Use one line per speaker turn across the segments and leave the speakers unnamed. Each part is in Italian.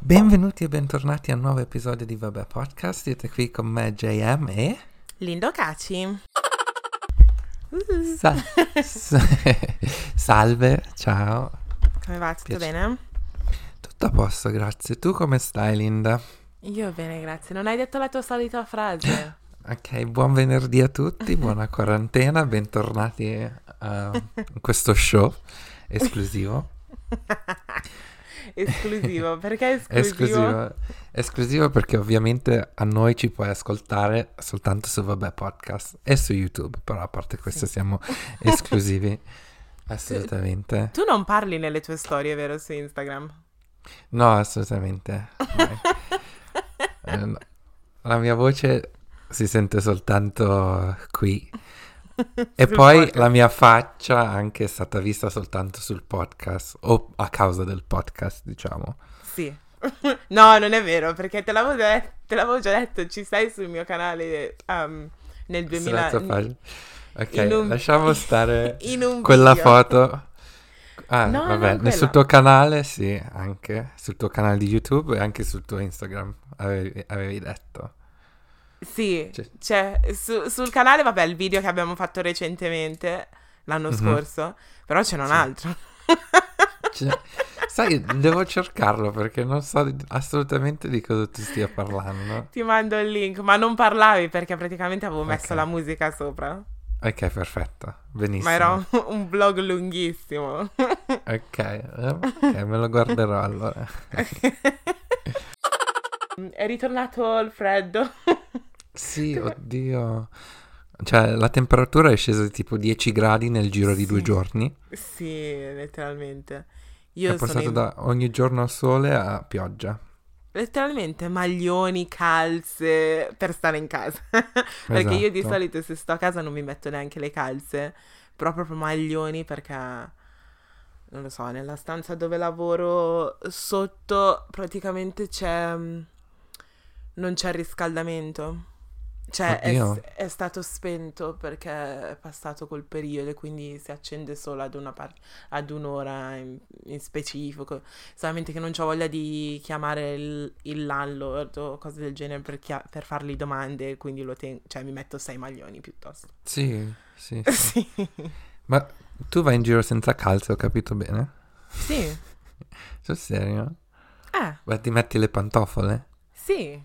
Benvenuti e bentornati a un nuovo episodio di Vabbè Podcast. Siete qui con me, JM e.
Lindo Caci.
Sa- sa- Salve, ciao.
Come va? Tutto
Piace-
bene?
Tutto a posto, grazie. Tu come stai, Linda?
Io bene, grazie. Non hai detto la tua solita frase.
Ok, buon venerdì a tutti, buona quarantena, bentornati a questo show esclusivo.
esclusivo. Perché esclusivo?
Esclusivo, esclusivo perché ovviamente a noi ci puoi ascoltare soltanto su Vabbè Podcast e su YouTube, però a parte questo siamo esclusivi, assolutamente.
Tu non parli nelle tue storie, vero, su Instagram?
No, assolutamente. Eh, no. La mia voce si sente soltanto qui. E poi
podcast.
la mia faccia anche è stata vista soltanto sul podcast, o a causa del podcast, diciamo.
Sì. no, non è vero, perché te l'avevo, de- te l'avevo già detto, ci sei sul mio canale um, nel 2000...
Sulla tua pagina. Ok,
un-
lasciamo stare
in un
quella
video.
foto. Ah,
No,
vabbè, sul tuo canale, sì, anche sul tuo canale di YouTube e anche sul tuo Instagram, avevi, avevi detto.
Sì,
Cioè-
c'è su- sul canale, vabbè, il video che abbiamo fatto recentemente, l'anno
Mhm.
scorso, però c'è un
Sì.
altro.
Cioè, sai, devo cercarlo perché non so assolutamente di cosa tu stia parlando.
Ti mando il link, ma non parlavi perché praticamente avevo messo la musica sopra.
Ok, perfetto, benissimo.
Ma era un, vlog lunghissimo.
Ok, eh, ok, me lo guarderò allora.
È ritornato il freddo.
Sì, oddio. Cioè, la temperatura è scesa di tipo 10 gradi nel giro di due
Sì.
giorni.
sì, letteralmente.
È
Io sono
passato
in-
da ogni giorno a sole a pioggia.
letteralmente maglioni, calze per stare in casa. perché io di
Esatto.
solito se sto a casa non mi metto neanche le calze, però proprio maglioni perché non lo so, nella stanza dove lavoro sotto praticamente c'è mm, non c'è riscaldamento. Cioè è, è stato spento perché è passato col periodo e quindi si accende solo ad una parte ad un'ora in, in specifico. Solamente che non ho voglia di chiamare il, il landlord o cose del genere per, chia- per fargli domande, quindi lo ten- cioè mi metto sei maglioni piuttosto.
Sì, sì, sì.
sì.
Ma tu vai in giro senza calze, ho capito bene?
Sì.
Sul serio?
Ah,
Beh, ti metti le pantofole?
sì.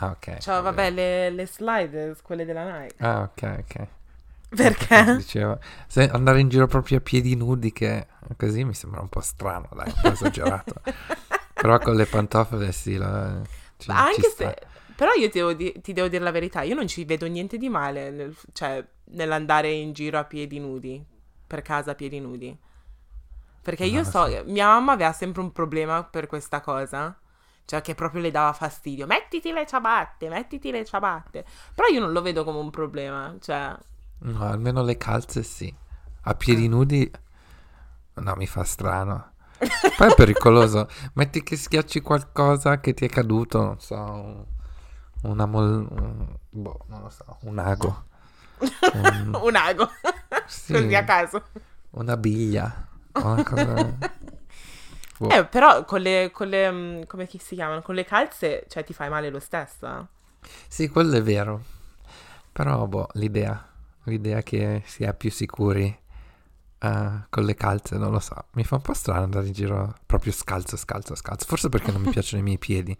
Ah, ok.
Cioè, vabbè, le, le sliders, quelle della Nike.
Ah, ok, ok.
Perché?
Dicevo, se andare in giro proprio a piedi nudi che così mi sembra un po' strano, dai, un po' esagerato. Però con le pantofole sì, la, ci, ci
anche
sta.
se... Però io ti devo, di- ti devo dire la verità, io non ci vedo niente di male nel- cioè, nell'andare in giro a piedi nudi, per casa a piedi nudi. Perché io
No,
so,
sì.
mia mamma aveva sempre un problema per questa cosa, cioè che proprio le dava fastidio. Mettiti le ciabatte, mettiti le ciabatte. Però io non lo vedo come un problema, cioè...
No, almeno le calze sì. A piedi
Ah.
nudi no, mi fa strano. Poi è pericoloso. Metti che schiacci qualcosa che ti è caduto, non so, un, una mol... un- boh, non lo so, un ago. Un-
un ago,
sì,
così a caso.
una biglia. Una cosa... Boh.
Eh, però con le, con le, mm, come si chiamano? Con le calze, cioè ti fai male lo stesso.
Sì, quello è vero. Però, boh, l'idea, l'idea che si è più sicuri eh, con le calze, non lo so. Mi fa un po' strano andare in giro proprio scalzo, scalzo, scalzo. Forse perché non mi piacciono i miei piedi.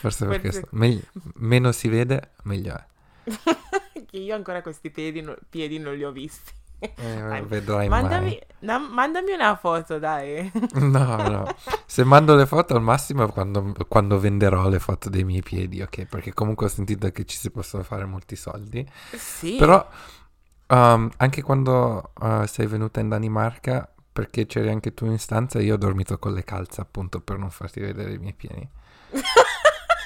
Forse per
Forse-
questo. Megli- meno si vede, meglio è.
che io ancora questi piedi, no- piedi non li ho visti.
Eh, vedrai
mandami, na- mandami una foto, dai.
No, no. Se mando le foto al massimo quando, quando venderò le foto dei miei piedi, ok? Perché comunque ho sentito che ci si possono fare molti soldi.
sì.
Però um, anche quando uh, sei venuta in Danimarca, perché c'eri anche tu in stanza, io ho dormito con le calze appunto per non farti vedere i miei piedi.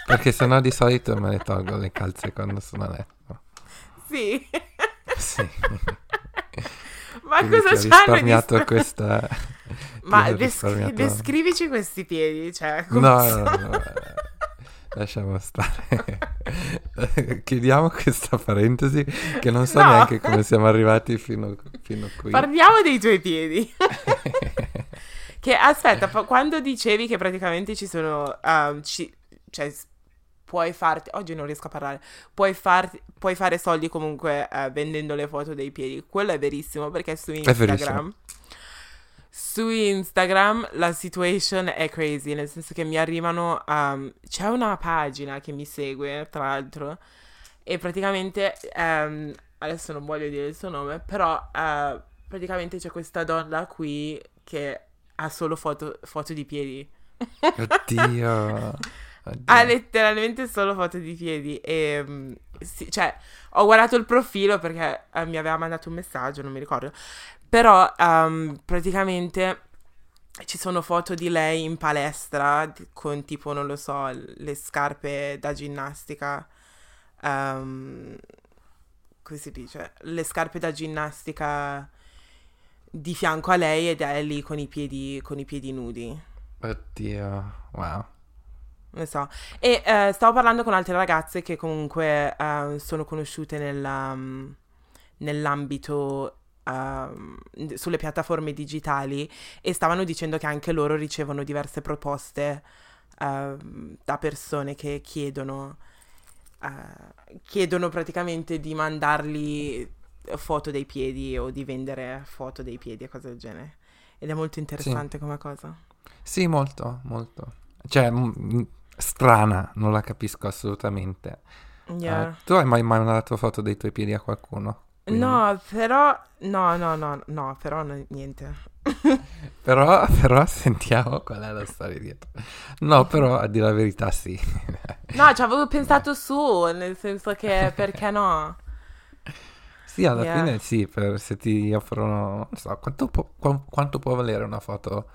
Perché sennò di solito me le tolgo le calze quando sono a letto.
Sì.
Sì.
Ma
Quindi
cosa
ti ho
di
risparmiato
stra-
questa...
Ma descri-
risparmiato-
descrivici questi piedi, cioè... come
No,
sono?
no, no, eh, lasciamo stare. Chiudiamo questa parentesi che non so
No.
neanche come siamo arrivati fino, fino qui.
Parliamo dei tuoi piedi. Che aspetta, quando dicevi che praticamente ci sono, um, ci- cioè puoi farti, oggi non riesco a parlare, puoi, farti, puoi fare soldi comunque eh, vendendo le foto dei piedi, quello è verissimo perché su. Instagram, su Instagram la situation è crazy, nel senso che mi arrivano, um, c'è una pagina che mi segue, tra l'altro, e praticamente, ehm, adesso non voglio dire il suo nome, però eh, praticamente c'è questa donna qui che ha solo foto, foto di piedi.
Oddio. Oddio.
Ha letteralmente solo foto di piedi. E, mm, sì, cioè, ho guardato il profilo perché eh, mi aveva mandato un messaggio, non mi ricordo. Però, ehm, praticamente ci sono foto di lei in palestra con tipo, non lo so, le scarpe da ginnastica. ehm, come si dice? Le scarpe da ginnastica di fianco a lei ed è lì con i piedi, con i piedi nudi.
Oddio. Wow.
Non so. E eh, stavo parlando con altre ragazze che comunque eh, sono conosciute nella, mm, nell'ambito ehm, sulle piattaforme digitali e stavano dicendo che anche loro ricevono diverse proposte ehm, da persone che chiedono, eh, chiedono praticamente di mandargli foto dei piedi o di vendere foto dei piedi e cose del genere. Ed è molto interessante come cosa.
Sì, molto, molto. Cioè, mm, strana, non la capisco assolutamente.
Yeah.
Eh, tu hai mai mandato foto dei tuoi piedi a qualcuno? Quindi-
No, però. No, no, no, no, però no- niente.
Però, però sentiamo qual è la storia dietro. No, però a dire la verità sì.
No, ci avevo pensato su, nel senso che perché no?
Sì, alla
Yeah.
fine sì, per, se ti offrono, non so, quanto può, qua- quanto può valere una foto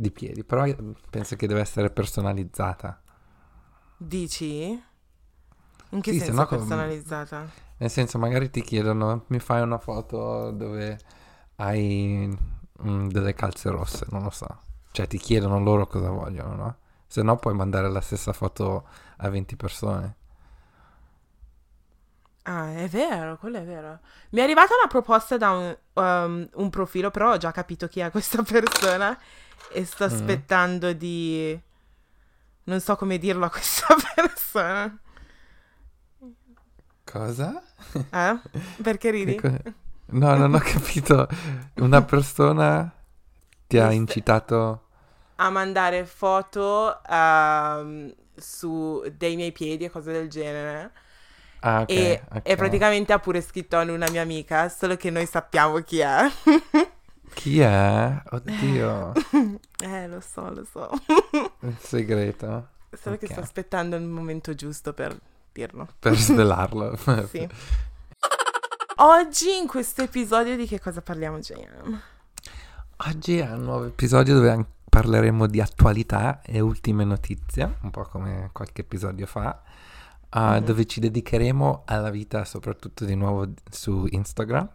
di piedi, però penso che deve essere personalizzata.
Dici? In che
Sì,
senso personalizzata?
Nel senso, magari ti chiedono, mi fai una foto dove hai mm, delle calze rosse, non lo so. Cioè, ti chiedono loro cosa vogliono, no? Se no puoi mandare la stessa foto a 20 persone.
Ah, è vero, quello è vero. Mi è arrivata una proposta da un, um, un profilo, però ho già capito chi è questa persona e sto
Mm.
aspettando di... Non so come dirlo a questa persona.
Cosa?
Eh? Perché ridi?
Co- No, non ho capito. Una persona ti ha incitato...
a mandare foto ehm, su dei miei piedi e cose del genere.
Ah, ok,
e,
ok.
e praticamente ha pure scritto a una mia amica, solo che noi sappiamo chi è.
Chi è? Oddio,
eh, lo so, lo so.
il segreto.
Solo che
Ok.
sto aspettando il momento giusto per dirlo.
Per svelarlo.
Sì. Oggi in questo episodio di che cosa parliamo, Jane?
Oggi è un nuovo episodio dove parleremo di attualità e ultime notizie, un po' come qualche episodio fa, uh,
Mhm.
dove ci dedicheremo alla vita soprattutto di nuovo su Instagram,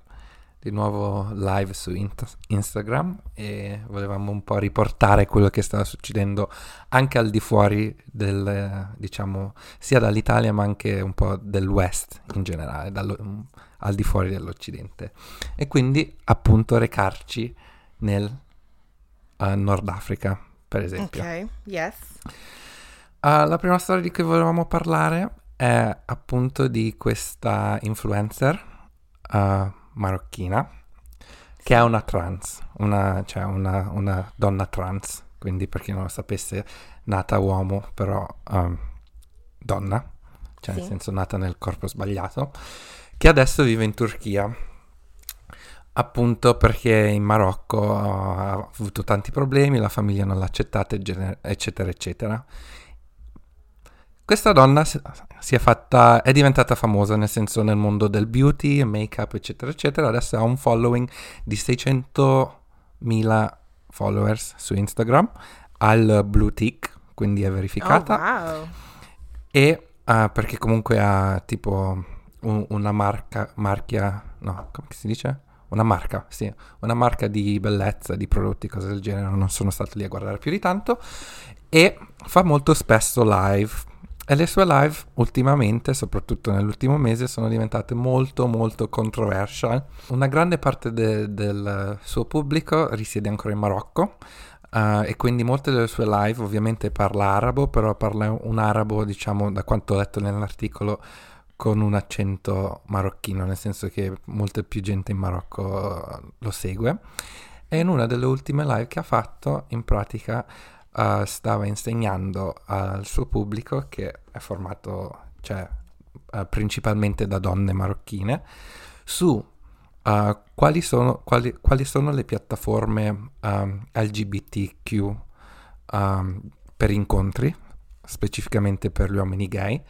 di nuovo live su Int- Instagram e volevamo un po' riportare quello che stava succedendo anche al di fuori del, diciamo, sia dall'Italia ma anche un po' del West in generale, mm, al di fuori dell'Occidente. E quindi appunto recarci nel eh, Nord Africa, per esempio.
Ok, yes.
Ah, la prima storia di cui volevamo parlare è appunto di questa influencer eh, marocchina che è una trans, una, cioè una, una donna trans, quindi per chi non lo sapesse, nata uomo, però ehm, donna, cioè nel
Sì.
senso nata nel corpo sbagliato, che adesso vive in Turchia. Appunto perché in Marocco ha avuto tanti problemi, la famiglia non l'ha accettata, eccetera, eccetera. Questa donna è fatta, è diventata famosa nel senso nel mondo del beauty, make-up, eccetera, eccetera. Adesso ha un following di 600.000 followers su Instagram, ha il blue tick, quindi è verificata.
Oh, wow.
E ah, perché comunque ha tipo un- una marca, marchia, no, come si dice? Una marca, sì, una marca di bellezza, di prodotti, cose del genere, non sono stato lì a guardare più di tanto. E fa molto spesso live e le sue live ultimamente, soprattutto nell'ultimo mese, sono diventate molto molto controversial. Una grande parte de- del suo pubblico risiede ancora in Marocco uh, e quindi molte delle sue live ovviamente parla arabo, però parla un arabo, diciamo, da quanto ho letto nell'articolo, con un accento marocchino, nel senso che molta più gente in Marocco lo segue. E in una delle ultime live che ha fatto, in pratica, uh, stava insegnando al suo pubblico, che è formato cioè, uh, principalmente da donne marocchine, su uh, quali, sono, quali, quali, sono, le piattaforme um, LGBTQ um, per incontri, specificamente per gli uomini gay,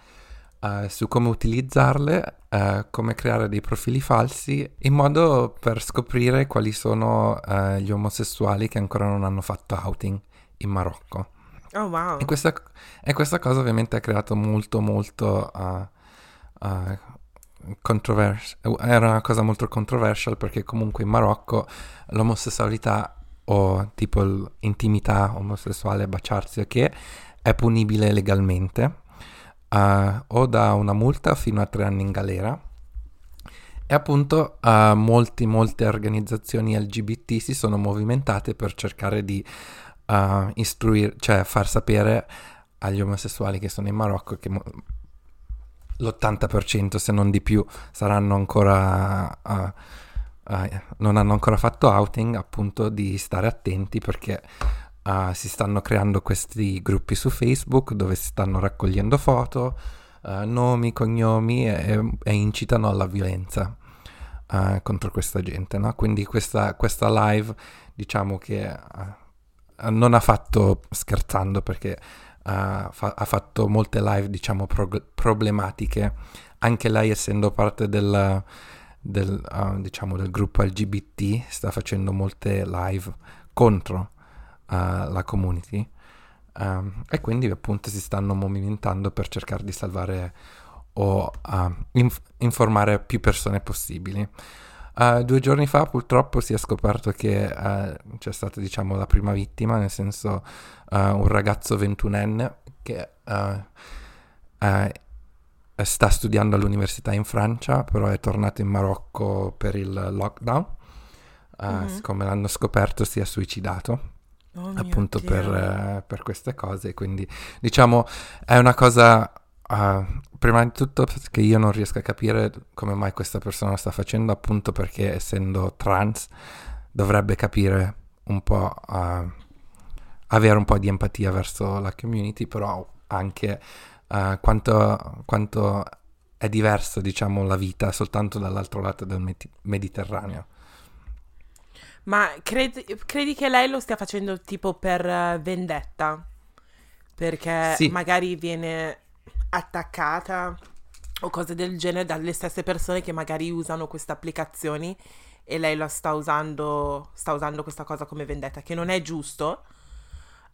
Uh, su come utilizzarle, uh, come creare dei profili falsi, in modo per scoprire quali sono uh, gli omosessuali che ancora non hanno fatto outing in Marocco.
Oh wow.
E questa, e questa cosa ovviamente ha creato molto molto uh, uh, controversial. Era una cosa molto controversial perché comunque in Marocco l'omosessualità o tipo l'intimità omosessuale, baciarsi o che, è punibile legalmente uh, o da una multa fino a tre anni in galera. E appunto uh, molti, molte organizzazioni LGBT si sono movimentate per cercare di uh, istruire, cioè far sapere agli omosessuali che sono in Marocco che mo- l'80% se non di più saranno ancora uh, uh, non hanno ancora fatto outing appunto di stare attenti perché uh, si stanno creando questi gruppi su Facebook dove si stanno raccogliendo foto nomi, cognomi e, e, incitano alla violenza contro questa gente no? quindi questa, questa live diciamo che non ha fatto scherzando perché uh, fa- ha fatto molte live diciamo prog- problematiche anche lei essendo parte del, del, uh, diciamo, del gruppo LGBT sta facendo molte live contro uh, la community um, e quindi appunto si stanno movimentando per cercare di salvare o inf- informare più persone possibili Uh, due giorni fa purtroppo si è scoperto che uh, c'è stata diciamo la prima vittima, nel senso uh, un ragazzo ventunenne che sta studiando all'università in Francia, però è tornato in Marocco per il lockdown. Mm-hmm. Siccome l'hanno scoperto si è suicidato. Oh appunto per, per, queste cose, quindi diciamo è una cosa Uh, prima di tutto perché io non riesco a capire come mai questa persona lo sta facendo, appunto perché essendo trans dovrebbe capire un po', uh, avere un po' di empatia verso la community, però anche uh, quanto, quanto, è diverso, diciamo, la vita soltanto dall'altro lato del Med- Mediterraneo.
Ma credi, credi, che lei lo stia facendo tipo per vendetta? Perché sì. magari viene attaccata o cose del genere dalle stesse persone che magari usano queste applicazioni e lei la sta usando, sta usando questa cosa come vendetta, che non è giusto.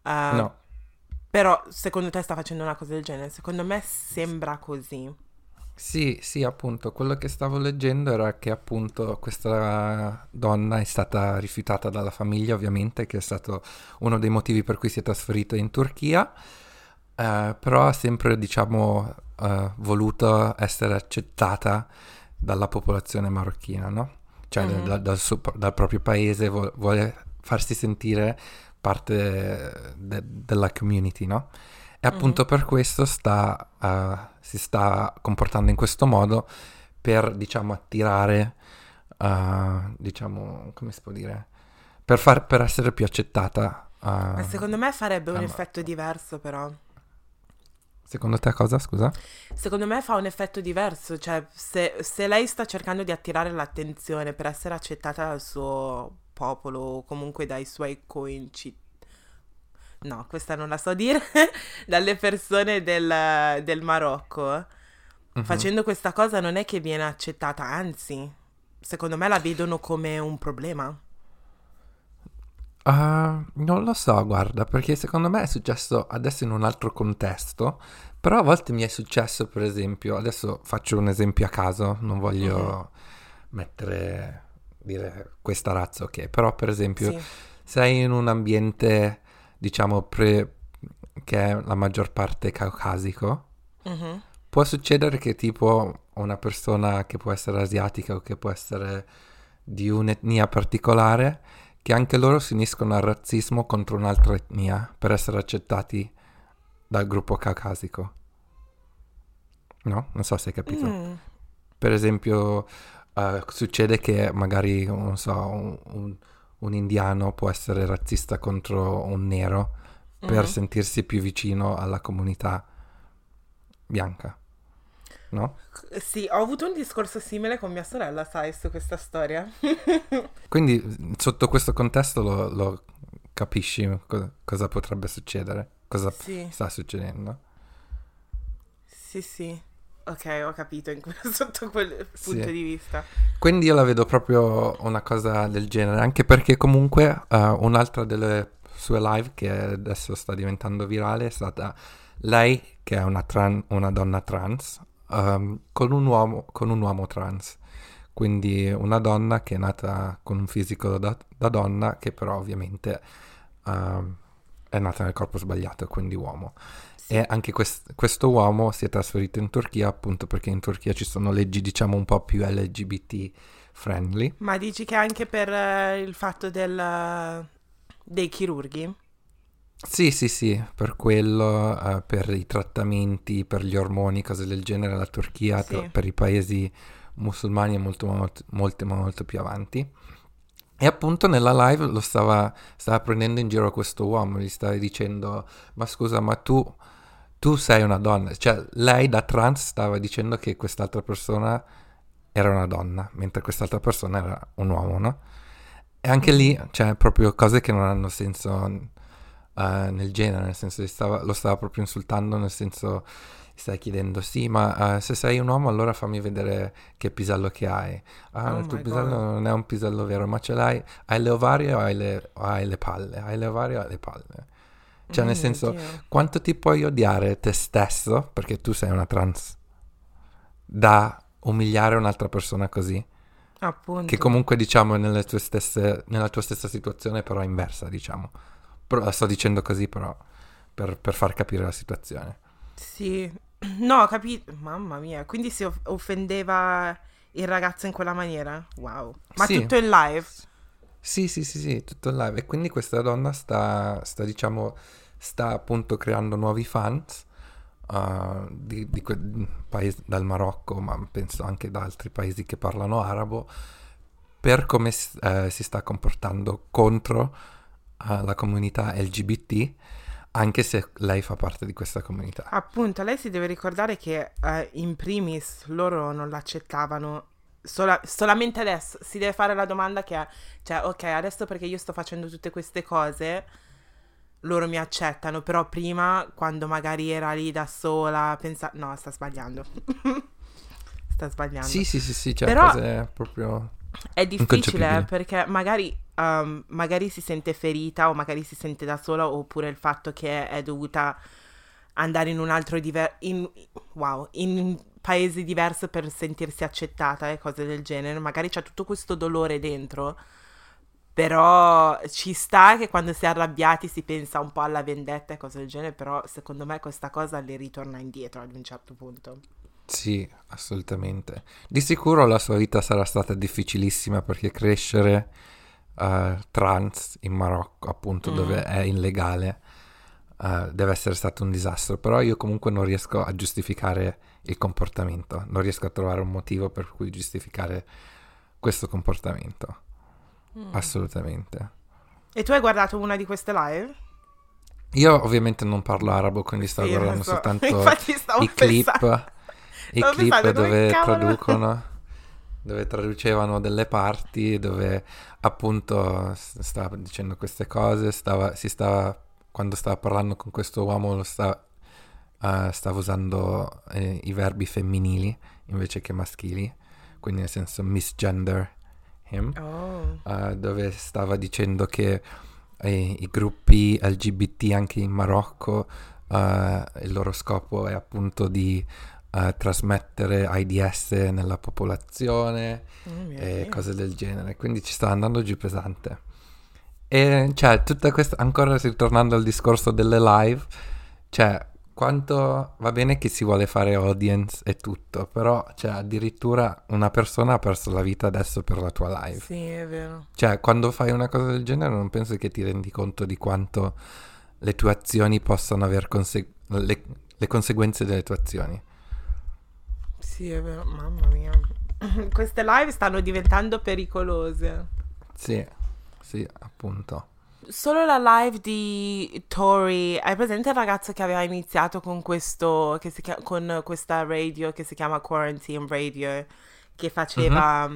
Uh, no. Però secondo te sta facendo una cosa del genere? Secondo me sembra così.
Sì, sì, appunto, quello che stavo leggendo era che appunto questa donna è stata rifiutata dalla famiglia, ovviamente, che è stato uno dei motivi per cui si è trasferita in Turchia eh, però ha sempre, diciamo, uh, voluto essere accettata dalla popolazione marocchina, no? Cioè mm-hmm. da, dal, suo, dal, proprio paese vuole, vuole farsi sentire parte de, della community, no? E appunto mm-hmm. per questo sta, uh, si sta comportando in questo modo per, diciamo, attirare, uh, diciamo, come si può dire, per, far, per essere più accettata. Uh,
Ma secondo me farebbe un effetto diverso però.
Secondo te cosa, scusa?
Secondo me fa un effetto diverso, cioè se, se, lei sta cercando di attirare l'attenzione per essere accettata dal suo popolo o comunque dai suoi coincid... No, questa non la so dire, dalle persone del, del Marocco, uh-huh. facendo questa cosa non è che viene accettata, anzi, secondo me la vedono come un problema.
Uh, non lo so, guarda, perché secondo me è successo adesso in un altro contesto, però a volte mi è successo, per esempio, adesso faccio un esempio a caso, non voglio uh-huh. mettere, dire questa razza, ok, però per esempio sì. sei in un ambiente, diciamo, pre- che è la maggior parte caucasico,
Mhm.
Può succedere che tipo una persona che può essere asiatica o che può essere di un'etnia particolare, che anche loro si uniscono al razzismo contro un'altra etnia per essere accettati dal gruppo caucasico. No? Non so se hai capito.
Mm.
Per esempio, eh, succede che magari, non so, un, un- un indiano può essere razzista contro un nero per
Mhm.
sentirsi più vicino alla comunità bianca. No?
Sì, ho avuto un discorso simile con mia sorella, sai, su questa storia.
Quindi sotto questo contesto lo, lo capisci co- cosa potrebbe succedere, cosa
Sì,
sta succedendo.
sì, sì. Ok, ho capito in que- sotto quel
Sì.
punto di vista.
Quindi io la vedo proprio una cosa del genere, anche perché comunque eh, un'altra delle sue live che adesso sta diventando virale è stata lei che è una, tran- una donna trans ehm, con, un uomo, con un uomo trans. Quindi una donna che è nata con un fisico da, da donna che però ovviamente ehm, è nata nel corpo sbagliato, quindi uomo.
Sì.
E anche quest- questo uomo si è trasferito in Turchia appunto perché in Turchia ci sono leggi diciamo un po' più LGBT friendly.
Ma dici che anche per eh, il fatto del, dei chirurghi?
Sì, sì, sì, per quello, eh, per i trattamenti, per gli ormoni, cose del genere, la Turchia
Sì.
tra- per i paesi musulmani è molto, molto, molto, molto più avanti. E appunto nella live lo stava, stava prendendo in giro questo uomo, gli stava dicendo, ma scusa, ma tu, tu sei una donna. Cioè, lei da trans stava dicendo che quest'altra persona era una donna, mentre quest'altra persona era un uomo, no? E anche lì, cioè, proprio cose che non hanno senso eh, nel genere, nel senso, stava- lo stava proprio insultando, nel senso, stai chiedendo, sì, ma eh, se sei un uomo allora fammi vedere che pisello che hai. Ah,
Oh
il tuo pisello
God.
non è un pisello vero, ma ce l'hai, hai le ovarie o hai le, o hai le palle? Hai le ovarie o hai le palle? Cioè, nel
Mm,
senso,
Dio.
quanto ti puoi odiare te stesso, perché tu sei una trans, da umiliare un'altra persona così?
Appunto.
Che comunque diciamo è nelle tue stesse, nella tua stessa situazione, però inversa, diciamo. Però sto dicendo così, però, per, per far capire la situazione.
Sì. No, capito. Mamma mia. Quindi si off- offendeva il ragazzo in quella maniera? Wow. Ma
Sì.
tutto in live?
Sì, sì, sì, sì, tutto in live. E quindi questa donna sta, sta diciamo, sta appunto creando nuovi fans uh, di, di que- paesi dal Marocco, ma penso anche da altri paesi che parlano arabo, per come eh, si sta comportando contro uh, la comunità LGBT, anche se lei fa parte di questa comunità.
Appunto, lei si deve ricordare che eh, in primis loro non l'accettavano. sola- solamente adesso si deve fare la domanda che è, cioè, ok, adesso perché io sto facendo tutte queste cose, loro mi accettano, però prima, quando magari era lì da sola, pensa... No, sta sbagliando. sta sbagliando.
Sì, sì, sì, sì, cioè
Però-
proprio...
È difficile eh, perché magari, um, magari si sente ferita o magari si sente da sola oppure il fatto che è dovuta andare in un altro diver- in, wow, in un paese diverso per sentirsi accettata e cose del genere. Magari c'è tutto questo dolore dentro, però ci sta che quando si è arrabbiati si pensa un po' alla vendetta e cose del genere, però secondo me questa cosa le ritorna indietro ad un certo punto.
Sì, assolutamente. Di sicuro la sua vita sarà stata difficilissima perché crescere eh, trans in Marocco, appunto,
Mm.
dove è illegale, eh, deve essere stato un disastro. Però io comunque non riesco a giustificare il comportamento, non riesco a trovare un motivo per cui giustificare questo comportamento.
Mm.
Assolutamente.
E tu hai guardato una di queste live?
Io ovviamente non parlo arabo, quindi sto
Sì,
guardando
so.
soltanto
Infatti stavo
i clip,
pensando-
i
stavo
clip dove
cavolo-
traducono, dove traducevano delle parti, dove appunto stava dicendo queste cose, stava, si stava, quando stava parlando con questo uomo lo sta, eh, stava usando eh, i verbi femminili invece che maschili, quindi nel senso misgender him
Oh.
eh, dove stava dicendo che eh, i gruppi LGBT anche in Marocco, eh, il loro scopo è appunto di eh, trasmettere AIDS nella popolazione
Oh
e cose del genere, quindi ci sta andando giù pesante. E cioè, tutta questa, ancora ritornando al discorso delle live, cioè, quanto va bene che si vuole fare audience e tutto, però cioè, addirittura una persona ha perso la vita adesso per la tua live.
Sì, è vero.
Cioè, quando fai una cosa del genere non penso che ti rendi conto di quanto le tue azioni possano avere conse- le, le conseguenze delle tue azioni.
Sì, è vero. Mamma mia. Queste live stanno diventando pericolose.
Sì, sì, appunto.
Solo la live di Tori, hai presente il ragazzo che aveva iniziato con questo, che si chia- con questa radio che si chiama Quarantine Radio, che faceva,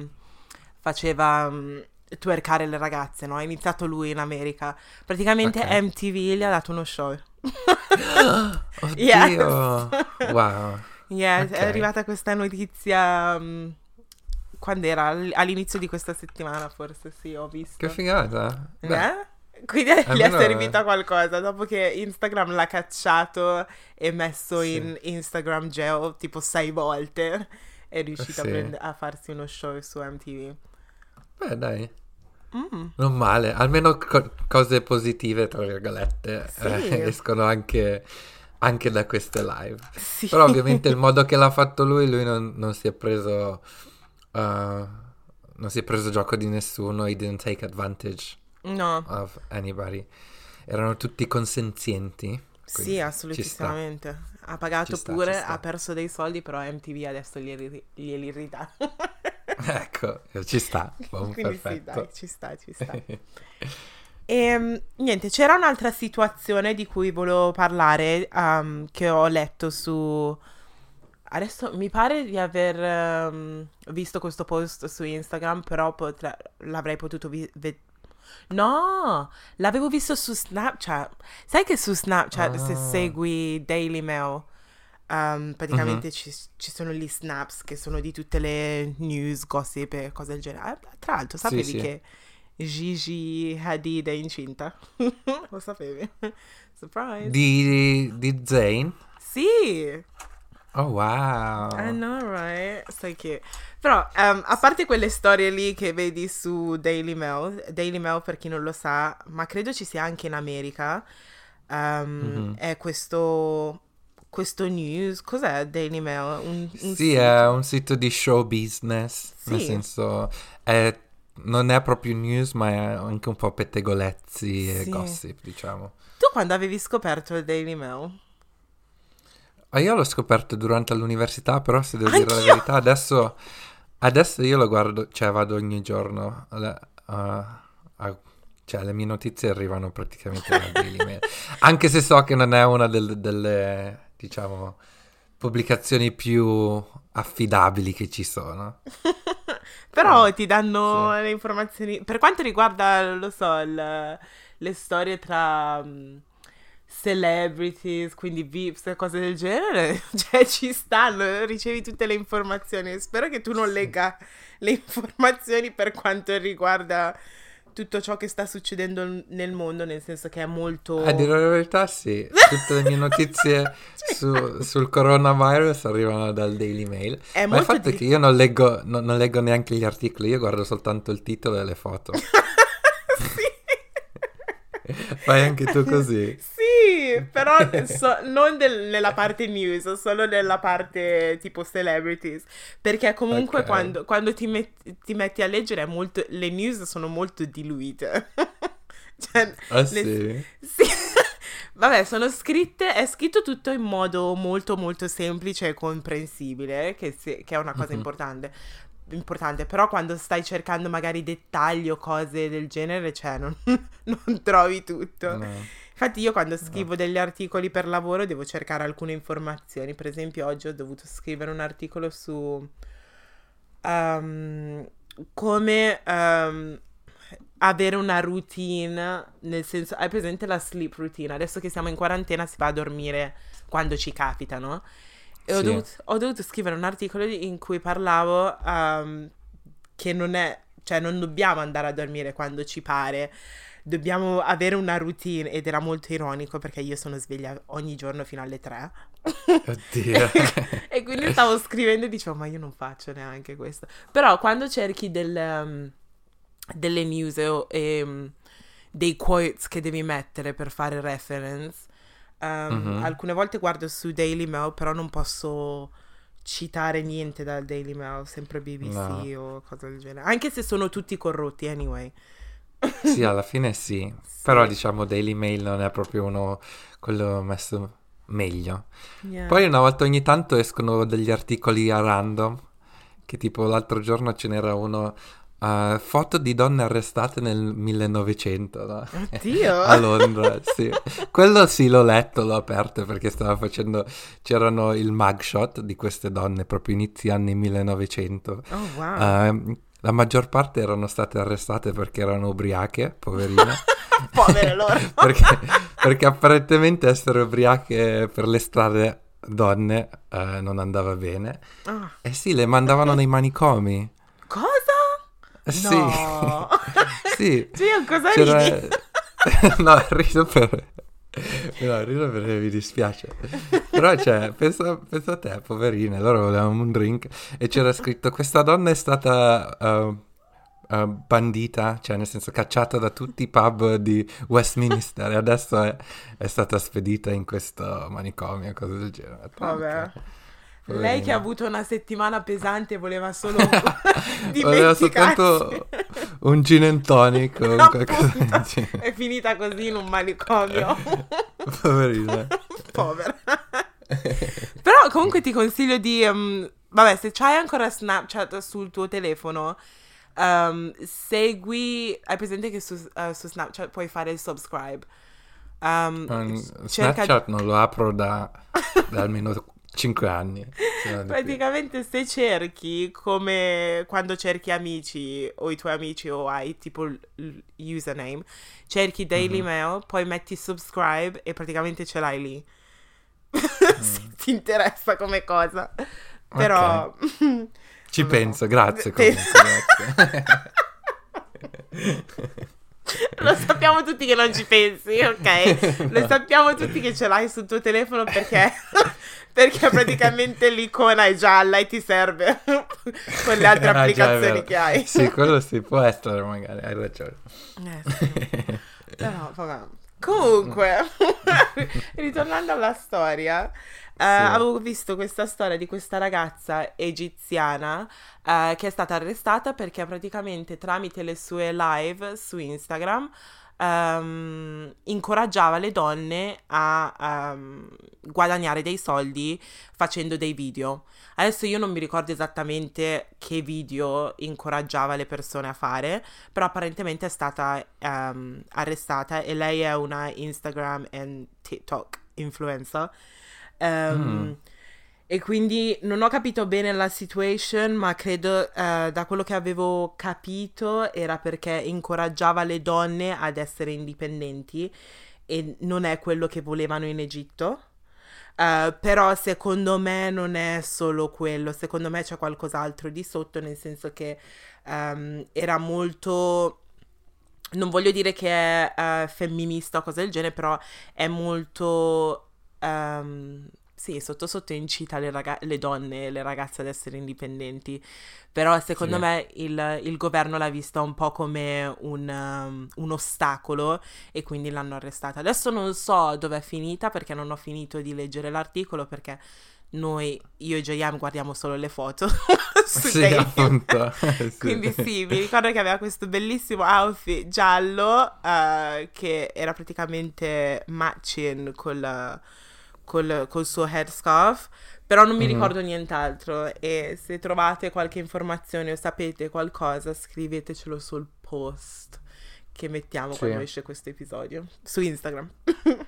faceva mm, twerkare le ragazze, no? Ha iniziato lui in America. Praticamente
Ok.
MTV gli ha dato uno show.
Oddio!
Yes.
Wow.
Yeah,
Ok.
è arrivata questa notizia, mm, quando era? All- All'inizio di questa settimana forse, sì, ho visto.
Che figata. Beh,
Eh? Quindi gli è
almeno-
servito a qualcosa dopo che Instagram l'ha cacciato e messo
Sì.
in Instagram jail tipo sei volte. È riuscito a,
Sì.
prend- a farsi uno show su MTV.
beh, dai.
Mm.
Non male, almeno co- cose positive, tra virgolette,
Sì.
eh, escono anche, anche da queste live.
Sì.
Però ovviamente il modo che l'ha fatto lui, lui non, non si è preso... uh, non si è preso gioco di nessuno, he didn't take advantage
No,
of anybody. Erano tutti consenzienti.
sì, assolutamente. Ha pagato
sta,
pure, ha perso dei soldi, però MTV adesso glieli, glieli ridà.
Ecco, ci sta. Buon,
Quindi sì,
perfetto.
dai, ci sta, ci sta. E niente, c'era un'altra situazione di cui volevo parlare um, che ho letto su... Adesso mi pare di aver um, visto questo post su Instagram, però potre- l'avrei potuto vedere. No, l'avevo visto su Snapchat. Sai che su Snapchat se
Ah.
segui Daily Mail, um, praticamente ci, ci sono gli snaps che sono di tutte le news, gossip e cose del genere. Ah, Tra l'altro,
Sì,
sapevi
sì.
che Gigi Hadid è incinta? Lo sapevi? Surprise.
Di, di Zayn?
Sì,
Oh wow.
I know, right? Sai che... Però, um, a parte quelle storie lì che vedi su Daily Mail, Daily Mail per chi non lo sa, ma credo ci sia anche in America, um,
Mhm.
è questo... Questo news, cos'è Daily Mail? Un, un
Sì,
sito?
è un sito di show business, nel
Sì.
senso è- non è proprio news, ma è anche un po' pettegolezzi e
Sì.
gossip, diciamo.
Tu quando avevi scoperto il Daily Mail?
Ah, io l'ho scoperto durante l'università, però se devo dire la
Anch'io!
verità, adesso, adesso io lo guardo, cioè vado ogni giorno, alle- a- a- cioè le mie notizie arrivano praticamente da Daily Mail, anche se so che non è una del- delle, diciamo, pubblicazioni più affidabili che ci sono.
Però
Eh,
ti danno
sì.
le informazioni. Per quanto riguarda, lo so, il- le storie tra mm, celebrities, quindi VIPs e cose del genere, cioè ci stanno, ricevi tutte le informazioni. Spero che tu non legga le informazioni per quanto riguarda tutto ciò che sta succedendo nel mondo, nel senso che è molto...
A dire la verità, sì, tutte le mie notizie su- sul coronavirus arrivano dal Daily Mail.
È
Ma il fatto è
di-
che io non leggo, non- non leggo neanche gli articoli, io guardo soltanto il titolo e le foto. Fai anche tu così?
Sì, però so- non del- nella parte news, solo nella parte tipo celebrities. Perché comunque
Ok.
quando, quando ti, met- ti metti a leggere è molto, le news sono molto diluite. Cioè,
Ah
le-
sì?
sì. Vabbè, sono scritte, è scritto tutto in modo molto molto semplice e comprensibile, che, se- che è una cosa
Mhm.
importante. Importante, però quando stai cercando magari dettagli o cose del genere, cioè non, non trovi tutto.
No.
Infatti io quando scrivo degli articoli per lavoro devo cercare alcune informazioni. Per esempio oggi ho dovuto scrivere un articolo su ehm, come ehm, avere una routine, nel senso, hai presente la sleep routine? Adesso che siamo in quarantena si va a dormire quando ci capita, no? E ho,
Sì.
dovuto, ho dovuto scrivere un articolo in cui parlavo ehm, che non è, cioè non dobbiamo andare a dormire quando ci pare, dobbiamo avere una routine ed era molto ironico perché io sono sveglia ogni giorno fino alle 3.
Oddio.
e quindi stavo scrivendo e dicevo, ma io non faccio neanche questo. Però quando cerchi del, um, delle news o e, um, dei quotes che devi mettere per fare reference, Um,
Mhm.
Alcune volte guardo su Daily Mail, però non posso citare niente dal Daily Mail, sempre BBC o cose del genere. Anche se sono tutti corrotti, anyway.
Sì, alla fine sì. Però diciamo Daily Mail non è proprio uno quello messo meglio.
Yeah.
Poi una volta ogni tanto escono degli articoli a random, che tipo l'altro giorno ce n'era uno, eh, foto di donne arrestate nel 1900, no?
Oddio!
a Londra, sì. Quello sì l'ho letto, l'ho aperto perché stava facendo, c'erano il mugshot di queste donne proprio inizi anni 1900.
Oh, wow.
Eh, la maggior parte erano state arrestate perché erano ubriache, poverine.
Povere loro.
perché, perché apparentemente essere ubriache per le strade donne eh, non andava bene.
Ah,
E sì, le mandavano nei manicomi.
cosa?
Eh, Sì,
No.
sì.
Gio, cosa
C'era...
ridi?
no, rido per... No, rido perché mi dispiace. Però, cioè, pensa, pensa a te, poverine, loro volevano un drink e c'era scritto questa donna è stata eh, eh, bandita, cioè nel senso cacciata da tutti i pub di Westminster e adesso è, è stata spedita in questo manicomio, cose del genere.
Vabbè.
Ok.
Lei che ha
Poverina.
avuto una settimana pesante voleva solo
Voleva
dimenticarsi.
soltanto un gin and tonic o qualcosa.
È finita così in un manicomio.
Poverina.
Povera. Però comunque ti consiglio di... ehm, vabbè, se c'hai ancora Snapchat sul tuo telefono, ehm, segui... Hai presente che su, eh, su Snapchat puoi fare il subscribe? Ehm,
Um,
cerca-
Snapchat non lo apro da, da almeno 5 anni.
Praticamente se cerchi come quando cerchi amici o i tuoi amici o hai tipo il username, cerchi Daily
Mhm.
Mail, poi metti subscribe e praticamente ce l'hai lì.
Mm.
se ti interessa come cosa. Però
Ci
non lo
penso,
so.
grazie comunque. grazie.
Lo sappiamo tutti che non ci pensi, ok? Lo sappiamo tutti che ce l'hai sul tuo telefono perché, perché praticamente l'icona è gialla e ti serve con le altre
Ah,
applicazioni che hai.
Sì, quello sì, può essere magari, hai ragione.
Eh, sì. Però, vabbè. Comunque, ritornando alla storia, eh, avevo visto questa storia di questa ragazza egiziana eh, che è stata arrestata perché praticamente tramite le sue live su Instagram ehm, incoraggiava le donne a ehm, guadagnare dei soldi facendo dei video. Adesso io non mi ricordo esattamente che video incoraggiava le persone a fare, però apparentemente è stata ehm, arrestata e lei è una Instagram e TikTok influencer. Ehm,
Mm.
E quindi non ho capito bene la situation, ma credo eh, da quello che avevo capito era perché incoraggiava le donne ad essere indipendenti e non è quello che volevano in Egitto. Eh, però secondo me non è solo quello, secondo me c'è qualcos'altro di sotto, nel senso che ehm, era molto non voglio dire che è eh, femminista o cose del genere, però è molto... ehm, sì, sotto sotto incita le, raga- le donne, le ragazze ad essere indipendenti. Però secondo
Sì.
me il, il governo l'ha vista un po' come un, um, un ostacolo e quindi l'hanno arrestata. Adesso non so dove è finita perché non ho finito di leggere l'articolo perché noi, io e JM, guardiamo solo le foto.
Sì, appunto.
Quindi sì, mi ricordo che aveva questo bellissimo outfit giallo eh, che era praticamente matching col, col, col suo headscarf, però non mi
Mhm.
ricordo nient'altro e se trovate qualche informazione o sapete qualcosa scrivetecelo sul post che mettiamo
Sì.
quando esce questo episodio su Instagram.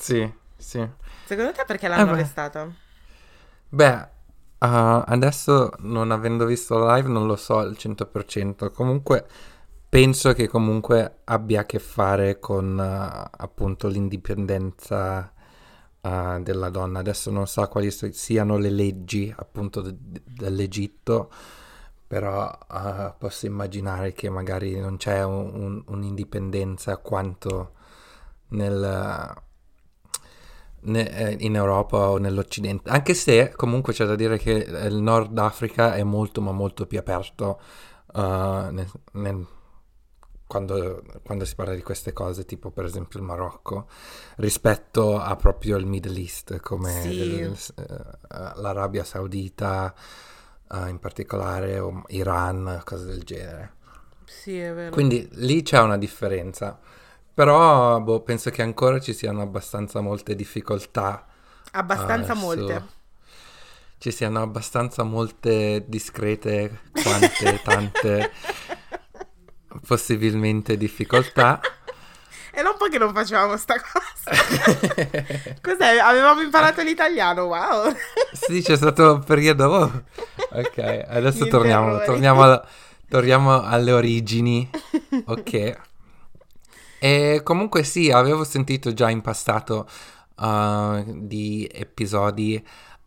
Sì, sì.
Secondo te perché l'hanno
beh.
arrestata?
Beh, uh, adesso non avendo visto la live non lo so al 100%, comunque penso che comunque abbia a che fare con uh, appunto l'indipendenza uh, della donna. Adesso non so quali siano le leggi appunto de- de- dell'Egitto, però uh, posso immaginare che magari non c'è un- un- un'indipendenza quanto nel ne- eh, in Europa o nell'Occidente, anche se comunque c'è da dire che il Nord Africa è molto ma molto più aperto uh, nel- nel- quando, quando si parla di queste cose, tipo per esempio il Marocco, rispetto a proprio il Middle East, come
Sì.
il- eh, l'Arabia Saudita eh, in particolare, o Iran, cose del genere.
Sì, è vero.
Quindi lì c'è una differenza, però boh, penso che ancora ci siano abbastanza molte difficoltà.
Abbastanza
su-
molte.
Ci siano abbastanza molte discrete, quante, tante possibilmente difficoltà.
Era un po' che non facevamo sta cosa. Cos'è? Avevamo imparato l'italiano, wow.
Sì, c'è stato un periodo. oh. Ok, adesso torniamo, torniamo, al- torniamo alle origini. Ok. E comunque sì, avevo sentito già in passato uh, di episodi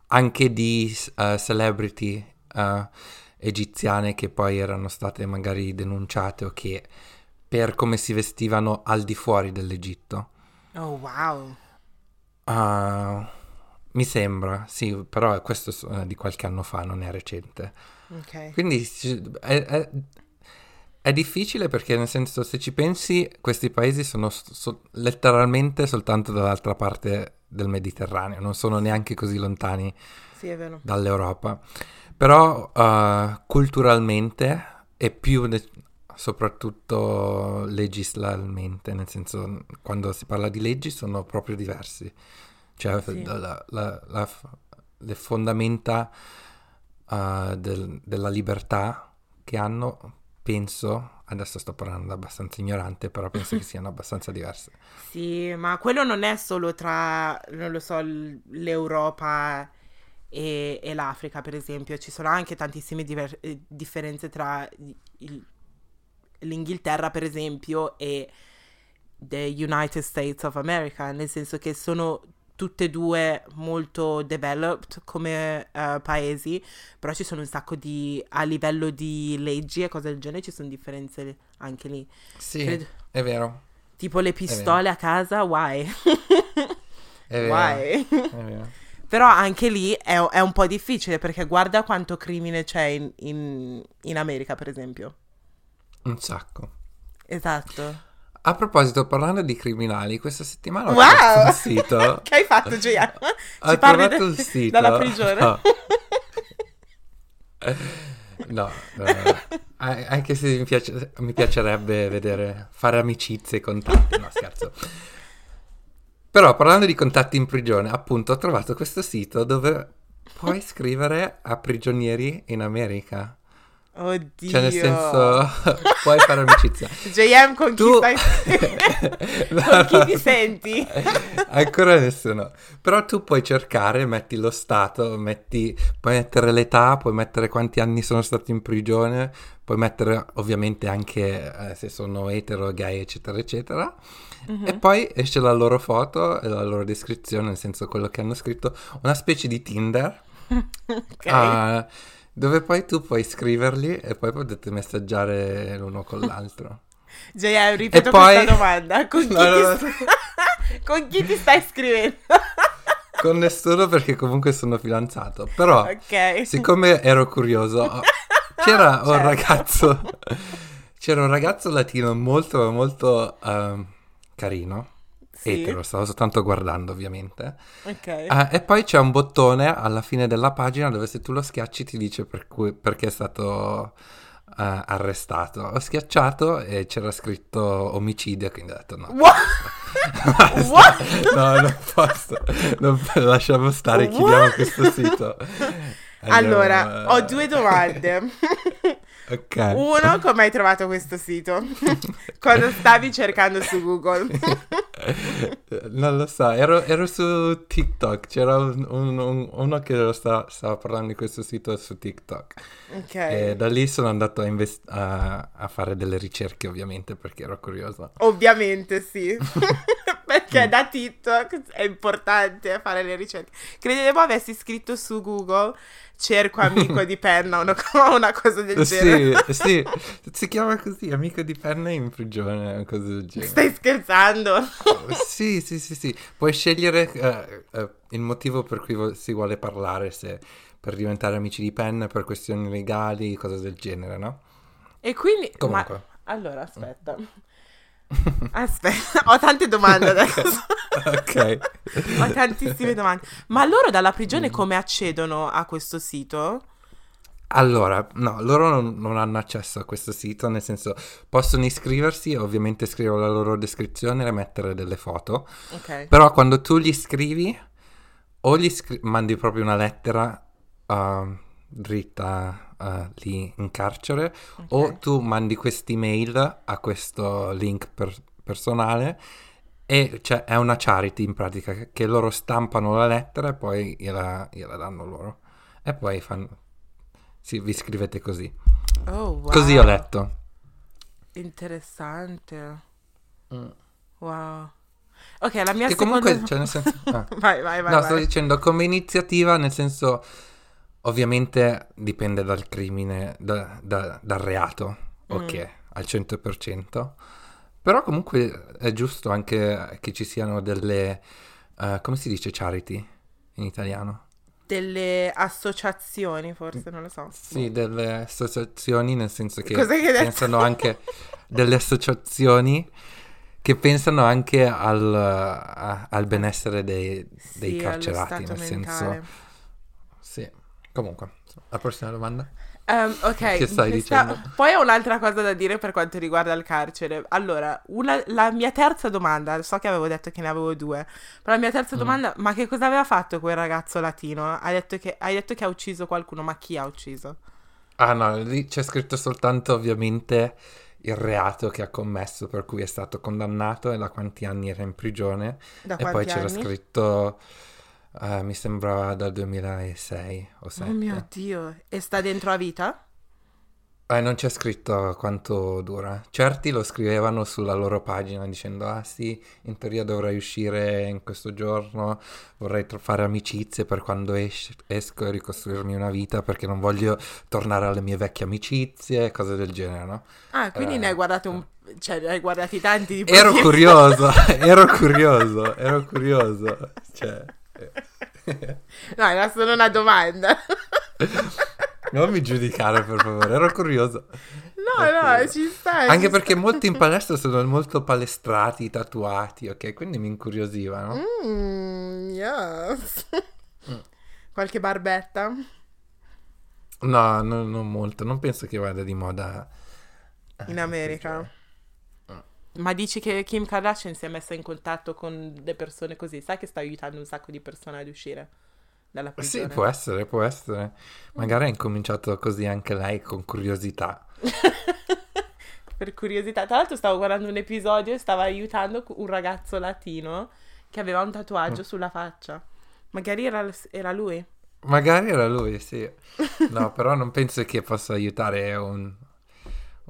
anche di uh, celebrity uh, egiziane che poi erano state magari denunciate o che per come si vestivano al di fuori dell'Egitto.
Oh, wow.
Ah, mi sembra, sì, però questo è so- di qualche anno fa, non è recente.
Ok.
Quindi è, è- è difficile perché nel senso se ci pensi questi paesi sono so- letteralmente soltanto dall'altra parte del Mediterraneo, non sono neanche così lontani
Sì, è vero.
dall'Europa. Però ah, culturalmente e più ne- soprattutto legislalmente, nel senso quando si parla di leggi sono proprio diversi. Cioè
Sì.
la- la- la- le fondamenta ah, del- della libertà che hanno, penso, adesso sto parlando abbastanza ignorante, però penso che siano abbastanza diverse.
Sì, ma quello non è solo tra, non lo so, l'Europa e, e l'Africa, per esempio. Ci sono anche tantissime diver- eh, differenze tra il- l'Inghilterra, per esempio, e the United States of America, nel senso che sono tutte e due molto developed come eh, paesi, però ci sono un sacco di, a livello di leggi e cose del genere, ci sono differenze anche lì.
Sì,
Credo-
è vero,
Tipo le pistole a casa, why?
è vero,
Why?
è vero.
Però anche lì è, è un po' difficile perché guarda quanto crimine c'è in, in- in America, per esempio.
Un sacco.
Esatto.
A proposito, parlando di criminali, questa settimana ho
Wow!
trovato un sito.
che hai fatto, Gia?
Ho trovato
de-
un sito.
dalla prigione?
No. No. A- anche se mi, piace- mi piacerebbe vedere, fare amicizie e contatti, no scherzo. Però parlando di contatti in prigione, appunto ho trovato questo sito dove puoi scrivere a prigionieri in America.
Oddio.
Cioè nel senso, puoi fare amicizia.
JM con chi
Tu-
stai...
No,
con chi
no.
ti senti?
Ancora nessuno. Però tu puoi cercare, metti lo stato, metti, puoi mettere l'età, puoi mettere quanti anni sono stato in prigione, puoi mettere ovviamente anche eh, se sono etero, gay, eccetera, eccetera.
Mhm.
E poi esce la loro foto e la loro descrizione, nel senso quello che hanno scritto, una specie di Tinder.
Ok.
ah, dove poi tu puoi scriverli e poi potete messaggiare l'uno con l'altro.
JM, ripeto
E poi-
questa domanda. Con chi,
No,
ti... con chi ti stai scrivendo?
Con nessuno perché comunque sono fidanzato. Però,
ok.
siccome ero curioso, c'era un
Certo.
ragazzo. C'era un ragazzo latino molto, molto ehm, carino.
Sì.
Etero, stavo soltanto guardando, ovviamente.
Ok.
Ah, e poi c'è un bottone alla fine della pagina dove se tu lo schiacci ti dice per cui- perché è stato eh, arrestato. Ho schiacciato e c'era scritto omicidio, quindi ho detto no.
What?
Basta.
What?
No, non posso. Non, lasciamo stare,
What?
chiudiamo questo sito. Andiamo,
Allora, ho due domande.
Ok.
Uno, come hai trovato questo sito? Cosa stavi cercando su Google?
non lo so, ero, ero su TikTok, c'era un- un- un- uno che sta- stava parlando di questo sito su TikTok.
Ok.
E da lì sono andato a, invest- a- a fare delle ricerche, ovviamente, perché ero curioso.
Ovviamente sì. Perché da TikTok è importante fare le ricerche. Credevo avessi scritto su Google cerco amico di penna o una, co- una cosa del genere.
Sì, sì, si chiama così, amico di penna in prigione, una cosa del genere.
Stai scherzando?
Sì, sì, sì, sì. Puoi scegliere eh, eh, il motivo per cui vo- si vuole parlare, se per diventare amici di penna, per questioni legali, cose del genere, no?
E quindi, ma
Comunque.
Allora, aspetta. Aspetta, ho tante domande adesso.
ok.
ho tantissime domande. Ma loro dalla prigione come accedono a questo sito?
Allora, no, loro non, non hanno accesso a questo sito, nel senso possono iscriversi, ovviamente scrivono la loro descrizione e mettere delle foto,
Ok.
però quando tu gli scrivi o gli scri- mandi proprio una lettera uh, dritta uh, lì in carcere o
ok.
tu mandi quest'email a questo link per- personale e cioè, è una charity in pratica che- loro stampano la lettera e poi gliela, gliela danno loro e poi fanno... Sì, vi scrivete così.
Oh, wow.
Così ho letto.
Interessante. Wow. Ok, la mia
Che
seconda...
comunque, cioè, nel senso... ah.
Vai, vai, vai.
No,
vai.
sto dicendo come iniziativa, nel senso, ovviamente dipende dal crimine, da- da- dal reato,
Mm.
ok, al 100%, però comunque è giusto anche che ci siano delle, eh, come si dice charity in italiano?
Delle associazioni, forse, non lo so.
Sì, delle associazioni, nel senso che
Cos'è che
pensano anche delle associazioni che pensano anche al, a- al benessere dei, dei
Sì,
carcerati, nel senso...
mentale.
Sì, comunque, la prossima domanda.
Ehm, ok,
Che stai
questa-
dicendo?
Poi ho un'altra cosa da dire per quanto riguarda il carcere. Allora, una- la mia terza domanda, so che avevo detto che ne avevo due, però la mia
Mm.
terza domanda, ma che cosa aveva fatto quel ragazzo latino? Hai detto che, hai detto che ha ucciso qualcuno, ma chi ha ucciso?
Ah no, lì c'è scritto soltanto ovviamente il reato che ha commesso per cui è stato condannato e da quanti anni era in prigione
Da
e poi c'era
anni?
scritto, eh, mi sembrava dal 2006 o 7.
Oh mio Dio, e sta dentro a vita?
Eh, non c'è scritto quanto dura. Certi lo scrivevano sulla loro pagina dicendo: Ah, sì, in teoria dovrei uscire in questo giorno, vorrei tro- fare amicizie per quando es- esco e ricostruirmi una vita perché non voglio tornare alle mie vecchie amicizie, cose del genere, no?
Ah, quindi
Eh,
ne hai guardate un... cioè ne hai guardati tanti di
Ero
profili.
curioso, ero curioso, ero curioso. Cioè, eh.
No, era solo una domanda.
non mi giudicare per favore, ero curioso.
No, no, ci sta.
Anche
ci
perché molti in palestra sono molto palestrati, tatuati, ok? Quindi mi incuriosivano.
Mm, yes.
Mm.
Qualche barbetta?
No, no, non molto, non penso che vada di moda. eh,
In America. Ma dici che Kim Kardashian si è messa in contatto con le persone così? Sai che sta aiutando un sacco di persone ad uscire dalla prigione?
Sì, può essere, può essere. Magari ha incominciato così anche lei con curiosità.
per curiosità. Tra l'altro stavo guardando un episodio e stava aiutando un ragazzo latino che aveva un tatuaggio
Mm.
sulla faccia. Magari era, era lui.
Magari era lui, sì. No, però non penso che possa aiutare un-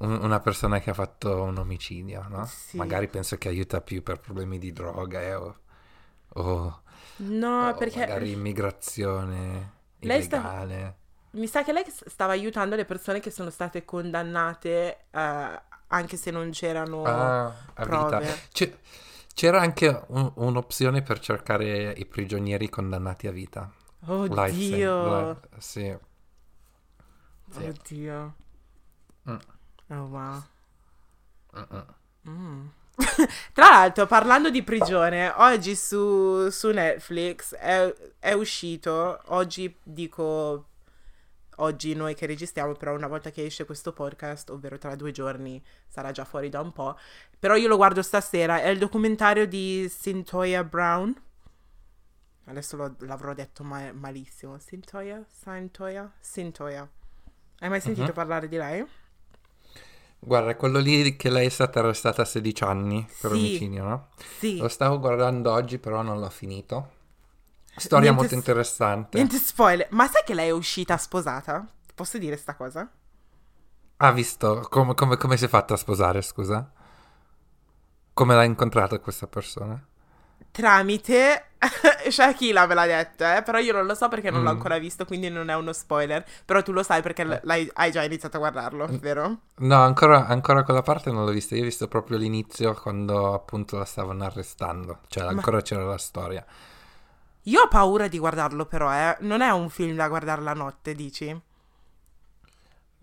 un- una persona che ha fatto un omicidio, no?
Sì.
Magari penso che aiuta più per problemi di droga eh, o, o-
No,
o
perché
magari immigrazione
Lei sta-
illegale.
mi sa che lei stava aiutando le persone che sono state condannate eh, anche se non c'erano
Ah,
prove.
C'è- c'era anche un- un'opzione per cercare i prigionieri condannati a vita. Life
Oddio.
li- sì. Sì.
Oddio.
Mm.
Oh wow.
Mm-mm.
Mm. Tra l'altro, parlando di prigione, oggi su, su Netflix è, è uscito, oggi dico, oggi noi che registriamo, però una volta che esce questo podcast, ovvero tra due giorni, sarà già fuori da un po', però io lo guardo stasera, è il documentario di Cyntoia Brown. Adesso lo- l'avrò detto ma- malissimo. Cyntoia? Cyntoia? Cyntoia. Hai mai sentito
Mhm.
parlare di lei?
Guarda, quello lì che lei è stata arrestata a 16 anni per
Sì.
omicidio, no?
Sì.
Lo stavo guardando oggi, però non l'ho finito. Storia
Niente
molto
s-
interessante.
Niente spoiler. Ma sai che lei è uscita sposata? Posso dire sta cosa?
Ha visto come, come, come si è fatta a sposare, scusa? Come l'ha incontrata questa persona?
Tramite Shakila me l'ha detto, eh? Però io non lo so perché non l'ho
Mm.
ancora visto, quindi non è uno spoiler. Però tu lo sai perché
Eh.
l- l'hai, hai già iniziato a guardarlo, vero?
No, ancora, ancora quella parte non l'ho vista. Io ho visto proprio l'inizio quando appunto la stavano arrestando. Cioè,
Ma-
ancora c'era la storia.
Io ho paura di guardarlo, però, eh. Non è un film da guardare la notte, dici?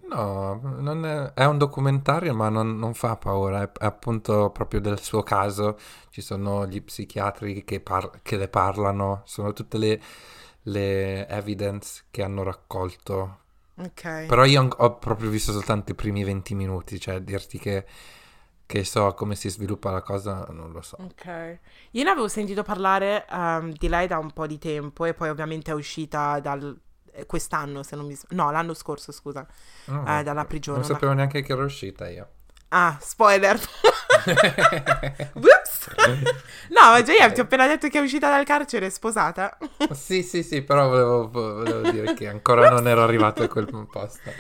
No, non è, è un documentario, ma non, non fa paura. È, è appunto proprio del suo caso. Ci sono gli psichiatri che, par- che le parlano, sono tutte le, le evidence che hanno raccolto.
Ok.
Però io ho- proprio visto soltanto i primi 20 minuti, cioè dirti che, che so come si sviluppa la cosa, non lo so.
Ok. Io ne avevo sentito parlare ehm, di lei da un po' di tempo e poi ovviamente è uscita dal... eh, quest'anno, se non mi... s- No, l'anno scorso, scusa.
No,
Eh, dalla prigione,
Non
ma-
sapevo neanche che era uscita io.
Ah, spoiler. Whoops. No, ma JF ti ho appena detto che è uscita dal carcere, è sposata.
sì, sì, sì, però volevo, volevo dire che ancora non ero arrivato a quel posto.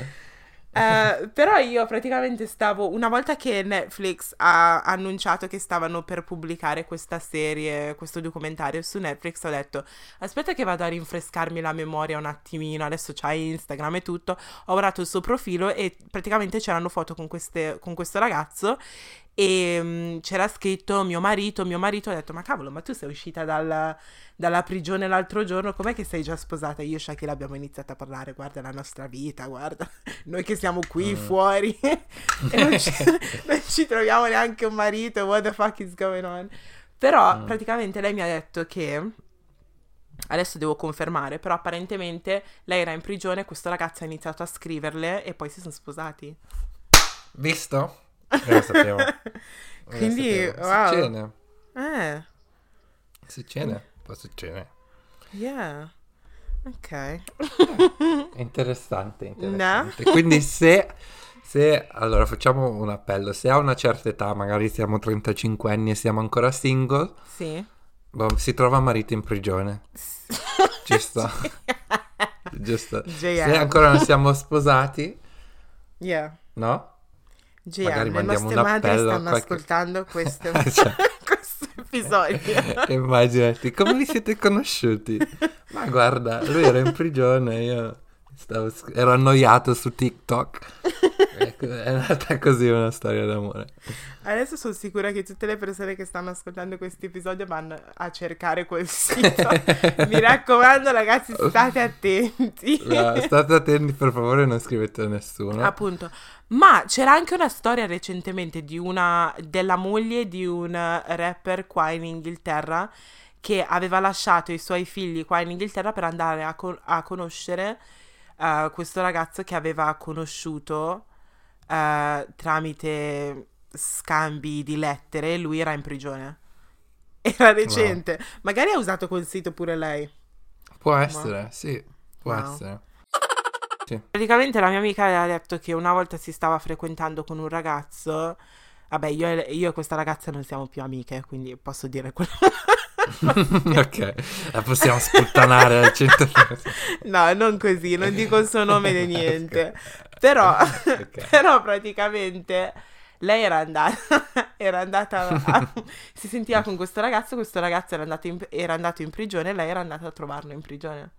Eh, però io praticamente stavo, una volta che Netflix ha annunciato che stavano per pubblicare questa serie, questo documentario su Netflix, ho detto aspetta che vado a rinfrescarmi la memoria un attimino, adesso c'hai Instagram e tutto, ho guardato il suo profilo e praticamente c'erano foto con, queste, con questo ragazzo e mm, c'era scritto mio marito, mio marito, ho detto ma cavolo, ma tu sei uscita dal- dalla prigione l'altro giorno, com'è che sei già sposata? Io e Shakira abbiamo iniziato a parlare, guarda la nostra vita, guarda, noi che siamo qui
Mm.
fuori e non ci, non ci troviamo neanche un marito, what the fuck is going on? Però
Mm.
praticamente lei mi ha detto che, adesso devo confermare, però apparentemente lei era in prigione, questo ragazzo ha iniziato a scriverle e poi si sono sposati.
Visto? Eh, lo sapevo.
Quindi,
sapevo.
wow.
Succede.
Eh,
Succede. Può succedere.
yeah. Ok.
Interessante, interessante. Quindi se, se... Allora facciamo un appello. Se a una certa età, magari siamo 35 anni e siamo ancora single,
Sì.
boh, si trova marito in prigione. Giusto? Giusto. Se ancora non siamo sposati,
Yeah.
no?
JM,
Magari
le
mandiamo
nostre
un appello
stanno
qualche-
ascoltando questo,
Cioè.
questo episodio.
Immaginati, come vi siete conosciuti? Ma guarda, lui era in prigione, io stavo ero annoiato su TikTok. Ecco, è nata così una storia d'amore.
Adesso sono sicura che tutte le persone che stanno ascoltando questo episodio vanno a cercare quel sito. Mi raccomando, ragazzi, state attenti.
No, state attenti per favore, non scrivete a nessuno.
Appunto. Ma c'era anche una storia recentemente di una della moglie di un rapper qua in Inghilterra che aveva lasciato i suoi figli qua in Inghilterra per andare a, con- a conoscere eh, questo ragazzo che aveva conosciuto eh, tramite scambi di lettere. Lui era in prigione. Era recente. Magari ha usato quel sito pure lei.
Può essere, sì, può
Wow.
essere.
Praticamente la mia amica aveva detto che una volta si stava frequentando con un ragazzo. Vabbè, io e, io e questa ragazza non siamo più amiche, quindi posso dire quello.
ok, la possiamo sputtanare al 100%.
No, non così, non dico il suo nome né niente. Però,
Ok.
però praticamente lei era andata, era andata a- si sentiva con questo ragazzo, questo ragazzo era andato, in, era andato in prigione e lei era andata a trovarlo in prigione.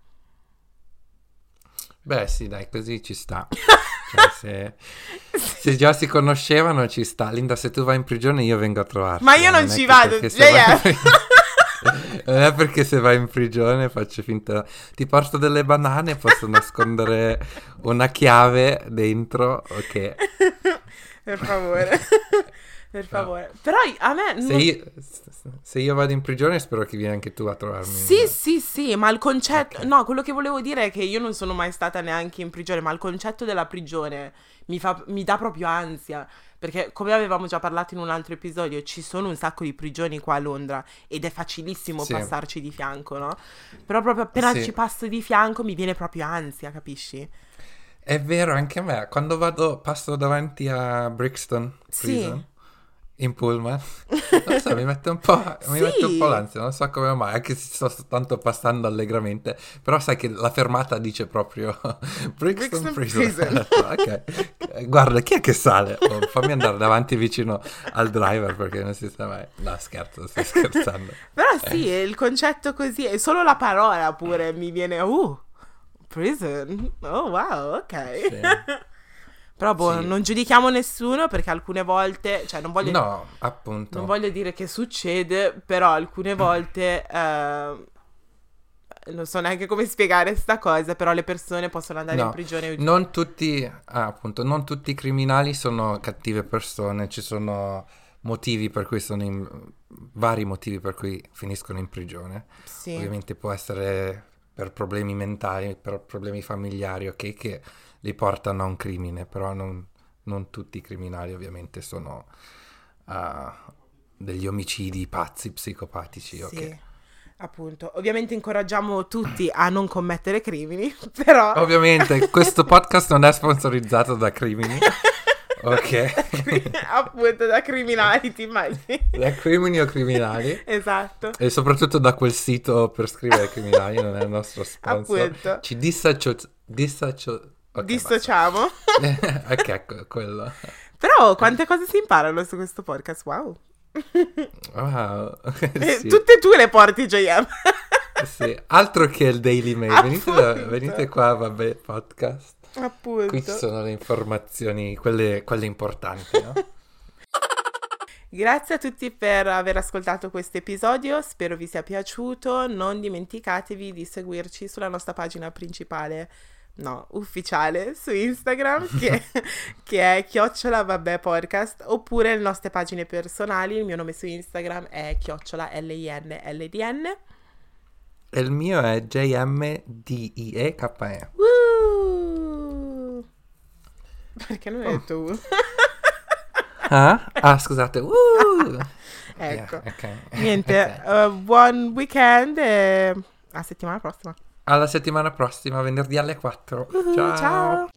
Beh, sì, dai, così ci sta. Cioè, se, se già si conoscevano, ci sta. Linda, se tu vai in prigione, io vengo a trovarti.
Ma io
eh,
non
è
ci vado,
perché se Non è perché se vai in prigione faccio finta. Ti porto delle banane, posso nascondere una chiave dentro. Ok.
per favore. Per favore. Però a me...
Se
non-
io, se io vado in prigione, spero che vieni anche tu a trovarmi.
Sì, sì, sì, ma il concetto...
Ok.
No, quello che volevo dire è che io non sono mai stata neanche in prigione, ma il concetto della prigione mi, fa... mi dà proprio ansia. Perché, come avevamo già parlato in un altro episodio, ci sono un sacco di prigioni qua a Londra ed è facilissimo
Sì.
passarci di fianco, no? Però proprio appena
Sì.
ci passo di fianco mi viene proprio ansia, capisci?
È vero, anche a me. Quando vado, passo davanti a Brixton
Sì.
In pullman, non so, mi mette un po', mi
Sì.
mette un po' l'ansia, non so come mai, anche se sto soltanto passando allegramente, però sai che la fermata dice proprio Brixton,
Brixton
Prison.
Prison.
ok, Eh, guarda, chi è che sale? Oh, fammi andare davanti vicino al driver perché non si sa mai. No, scherzo, sto scherzando.
Però sì, il concetto così, è solo la parola pure mi viene... Uh, prison? Oh, wow, ok.
Sì.
Però boh,
Sì.
non giudichiamo nessuno perché alcune volte, cioè non voglio,
No, appunto.
non voglio dire che succede, però alcune volte eh, non so neanche come spiegare sta cosa, però le persone possono andare
No,
in prigione.
Non tutti, ah, appunto, non tutti i criminali sono cattive persone, ci sono motivi per cui sono in, vari motivi per cui finiscono in prigione.
Sì.
Ovviamente può essere per problemi mentali, per problemi familiari, ok, che li portano a un crimine, però non, non tutti i criminali ovviamente sono ah, degli omicidi pazzi, psicopatici.
Sì, appunto. Ovviamente incoraggiamo tutti a non commettere crimini, però...
Ovviamente questo podcast non è sponsorizzato da crimini, ok?
appunto da criminali, ti immagini?
da crimini o criminali.
Esatto.
E soprattutto da quel sito per scrivere criminali, non è il nostro sponsor.
Appunto.
Ci dissocio... dissocio ok,
Dissociamo.
ok, ecco, quello.
Però quante cose si imparano su questo podcast, wow.
Wow.
Eh,
sì,
Tutte tu le porti, JM.
sì. Altro che il Daily Mail. Venite, venite qua, vabbè, podcast.
Appunto.
Qui ci sono le informazioni, quelle, quelle importanti, no?
Grazie a tutti per aver ascoltato questo episodio, spero vi sia piaciuto, non dimenticatevi di seguirci sulla nostra pagina principale, no, ufficiale, su Instagram, che, che è chiocciola vabbè podcast, oppure le nostre pagine personali, il mio nome su Instagram è chiocciola LINLDN.
E il mio è JMDIEKE.
Woo! Perché non hai detto uh?
Ah? Ah, scusate. Uh!
Ecco.
Yeah, ok.
Niente,
Ok.
uh, buon weekend e a settimana prossima.
Alla settimana prossima, venerdì alle 4.
Uhu, ciao.